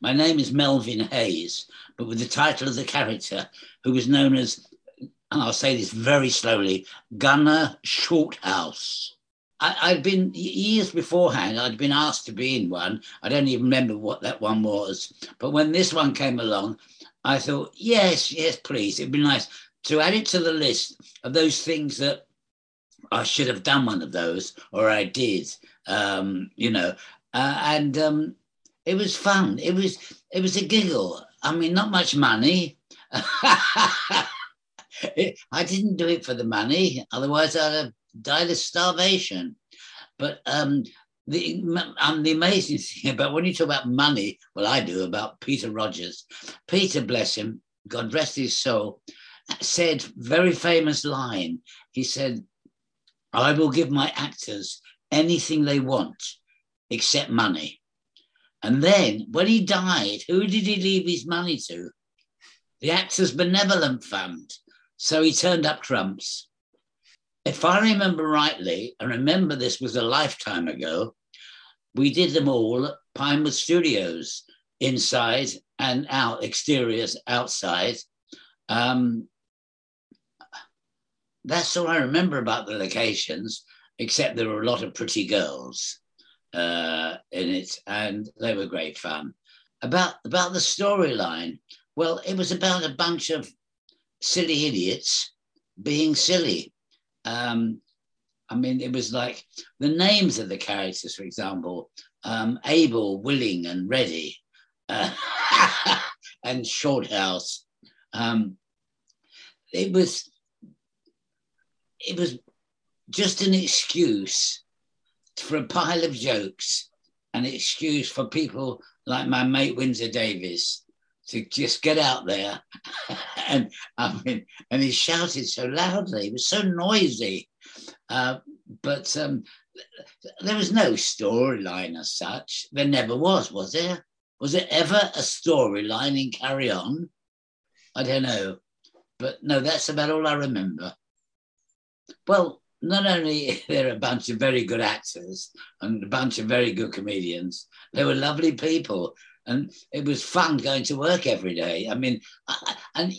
My name is Melvyn Hayes, but with the title of the character, who was known as, and I'll say this very slowly, Gunner Shorthouse. I, had been years beforehand, I'd been asked to be in one. I don't even remember what that one was. But when this one came along, I thought, yes, yes, please. It'd be nice to add it to the list of those things that I should have done one of those, or I did, um, you know. Uh, and um, it was fun. It was it was a giggle. I mean, not much money. I didn't do it for the money. Otherwise, I'd have died of starvation. But um, the um, the amazing thing about when you talk about money, well, I do about Peter Rogers. Peter, bless him, God rest his soul, said very famous line. He said, "I will give my actors anything they want, except money." And then when he died, who did he leave his money to? The Actors Benevolent Fund. So he turned up trumps. If I remember rightly, and remember this was a lifetime ago, we did them all at Pinewood Studios, inside and out, exteriors outside. Um, that's all I remember about the locations, except there were a lot of pretty girls uh, in it, and they were great fun. About about the storyline, well, it was about a bunch of silly idiots being silly. Um, I mean, it was like the names of the characters, for example, um, able, willing, and ready, uh, and Shorthouse. Um, it was it was just an excuse for a pile of jokes, an excuse for people like my mate Windsor Davies to just get out there. and I mean, and he shouted so loudly, it was so noisy. Uh, but um, there was no storyline as such. There never was, was there? Was there ever a storyline in Carry On? I don't know. But no, that's about all I remember. Well, not only they're a bunch of very good actors and a bunch of very good comedians, they were lovely people. And it was fun going to work every day. I mean, I, and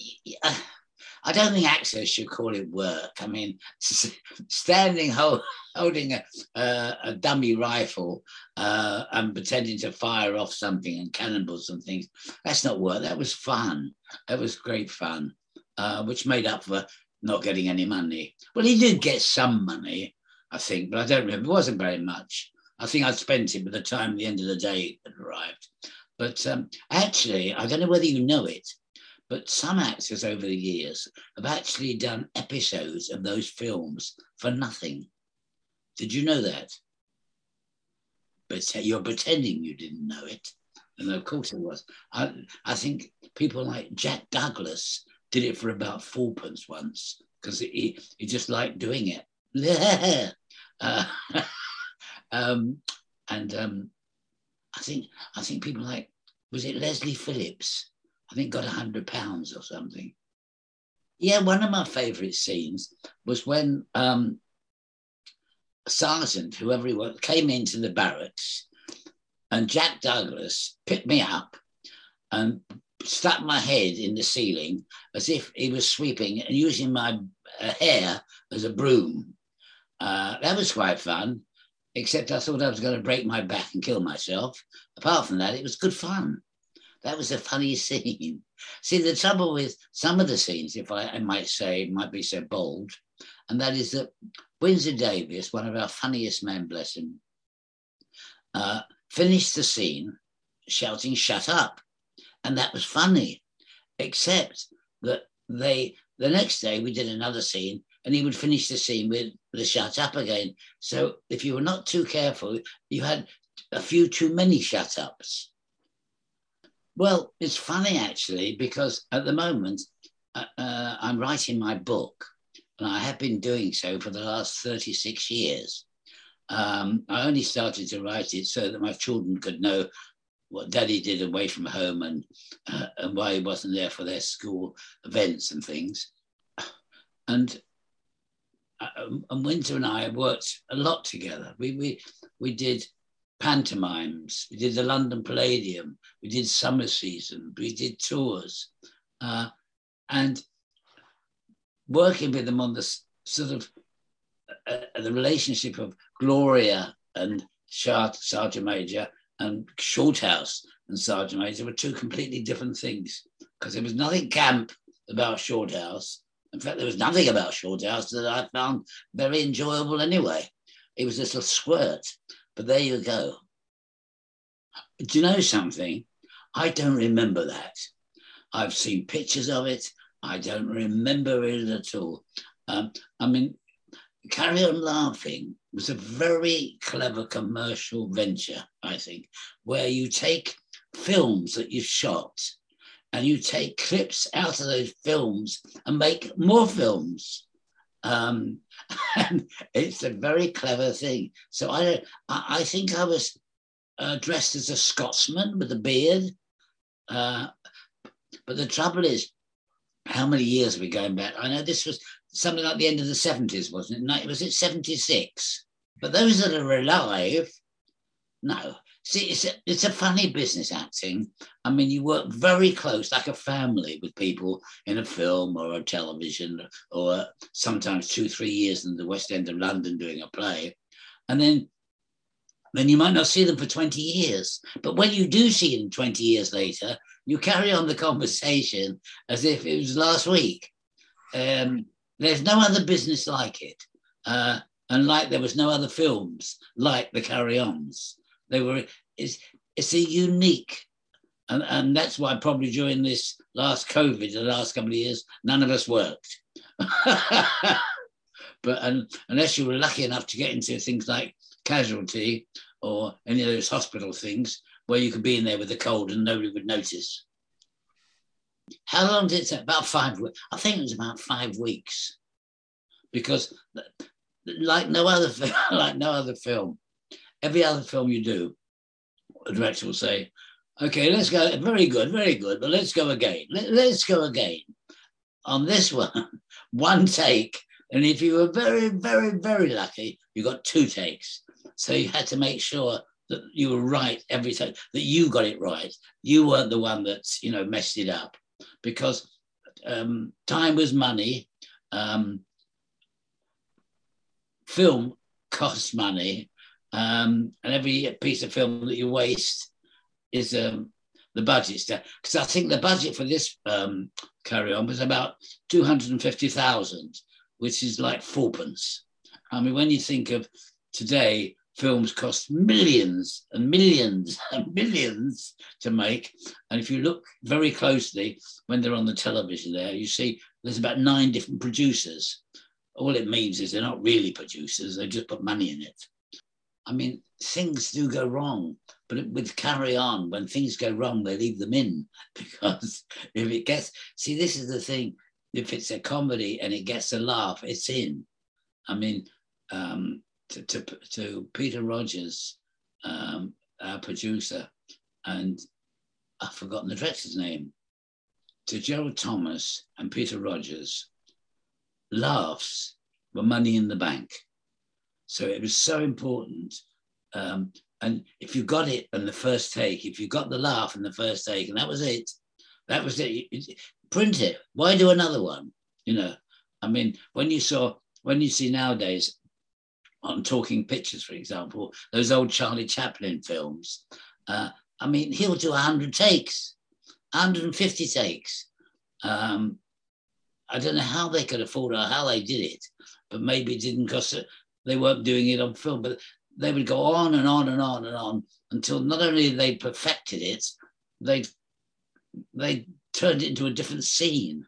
I don't think actors should call it work. I mean, standing hold, holding a, uh, a, dummy rifle uh, and pretending to fire off something and cannonballs and things, that's not work. That was fun. That was great fun, uh, which made up for not getting any money. Well, he did get some money, I think, but I don't remember. It wasn't very much. I think I'd spent it by the time the end of the day had arrived. But um, actually, I don't know whether you know it, but some actors over the years have actually done episodes of those films for nothing. Did you know that? But you're pretending you didn't know it. And of course it was. I, I think people like Jack Douglas did it for about fourpence once because he, he just liked doing it. uh, um, and um, I think I think people like was it Leslie Phillips? I think got a hundred pounds or something. Yeah, one of my favourite scenes was when um, sergeant, whoever he was, came into the barracks, and Jack Douglas picked me up and stuck my head in the ceiling as if he was sweeping and using my uh, hair as a broom. Uh, that was quite fun, except I thought I was going to break my back and kill myself. Apart from that, it was good fun. That was a funny scene. See, the trouble with some of the scenes, if I, I might say, might be so bold, and that is that Windsor Davies, one of our funniest men, bless him, uh, finished the scene shouting, shut up and that was funny, except that they the next day we did another scene and he would finish the scene with the shut up again. So if you were not too careful, you had a few too many shut ups. Well, it's funny actually because at the moment uh, uh, I'm writing my book, and I have been doing so for the last 36 years. Um, I only started to write it so that my children could know what daddy did away from home and uh, and why he wasn't there for their school events and things. And uh, and Windsor and I worked a lot together. We we we did pantomimes. We did the London Palladium. We did summer season. We did tours. Uh, and working with them on this sort of uh, uh the relationship of Gloria and Sergeant Major and Shorthouse and Sergeant Major were two completely different things because there was nothing camp about Shorthouse. In fact, there was nothing about Shorthouse that I found very enjoyable anyway. It was just a squirt. But there you go. Do you know something? I don't remember that. I've seen pictures of it. I don't remember it at all. Um, I mean, Carry On Laughing was a very clever commercial venture, I think, where you take films that you've shot and you take clips out of those films and make more films. Um, and it's a very clever thing. So I, I think I was uh, dressed as a Scotsman with a beard. Uh, but the trouble is, how many years are we going back? I know this was something like the end of the 70s, wasn't it? Was it 76? But those that are alive, no. See, it's a, it's a funny business acting. I mean, you work very close, like a family, with people in a film or a television, or sometimes two, three years in the West End of London doing a play. And then, then you might not see them for 20 years. But when you do see them 20 years later, you carry on the conversation as if it was last week. Um, there's no other business like it. Uh, and like there was no other films like the Carry Ons. They were, it's, it's a unique, and, and that's why probably during this last COVID, the last couple of years, none of us worked. but and, unless you were lucky enough to get into things like casualty or any of those hospital things where you could be in there with a cold and nobody would notice. How long did it take? About five. I think it was about five weeks. Because like no other like no other film, every other film you do, the director will say, okay, let's go, very good, very good, but let's go again. Let, let's go again. On this one, one take. And if you were very, very, very lucky, you got two takes. So you had to make sure that you were right every time, that you got it right. You weren't the one that's you know, messed it up because um, time was money. Um, film costs money, um, and every piece of film that you waste is um, the budget. Because I think the budget for this um, carry on was about 250,000, which is like fourpence. I mean, when you think of today, films cost millions and millions and millions to make. And if you look very closely when they're on the television there, you see there's about nine different producers. All it means is they're not really producers, they just put money in it. I mean, things do go wrong, but with carry on, when things go wrong, they leave them in because if it gets, see, this is the thing. If it's a comedy and it gets a laugh, it's in. I mean, um, to, to, to Peter Rogers, um, our producer, and I've forgotten the director's name, to Gerald Thomas and Peter Rogers, laughs were money in the bank. So it was so important. Um, and if you got it in the first take, if you got the laugh in the first take, and that was it, that was it. Print it. Why do another one? You know, I mean, when you saw, when you see nowadays on Talking Pictures, for example, those old Charlie Chaplin films. Uh, I mean, he'll do 100 takes, 150 takes. Um, I don't know how they could afford or how they did it, but maybe it didn't cost it. They weren't doing it on film, but they would go on and on and on and on until not only they perfected it, they they turned it into a different scene.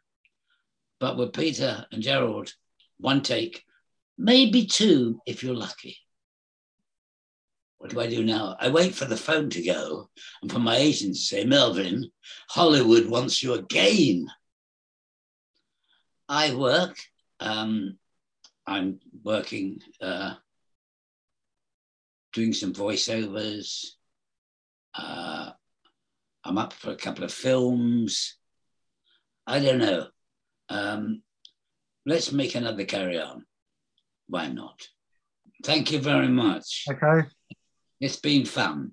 But with Peter and Gerald, one take, maybe two if you're lucky. What do I do now? I wait for the phone to go and for my agent to say, Melvyn, Hollywood wants you again. I work. Um, I'm working, uh, doing some voiceovers. Uh, I'm up for a couple of films. I don't know. Um, let's make another carry on why not? Thank you very much. Okay. It's been fun.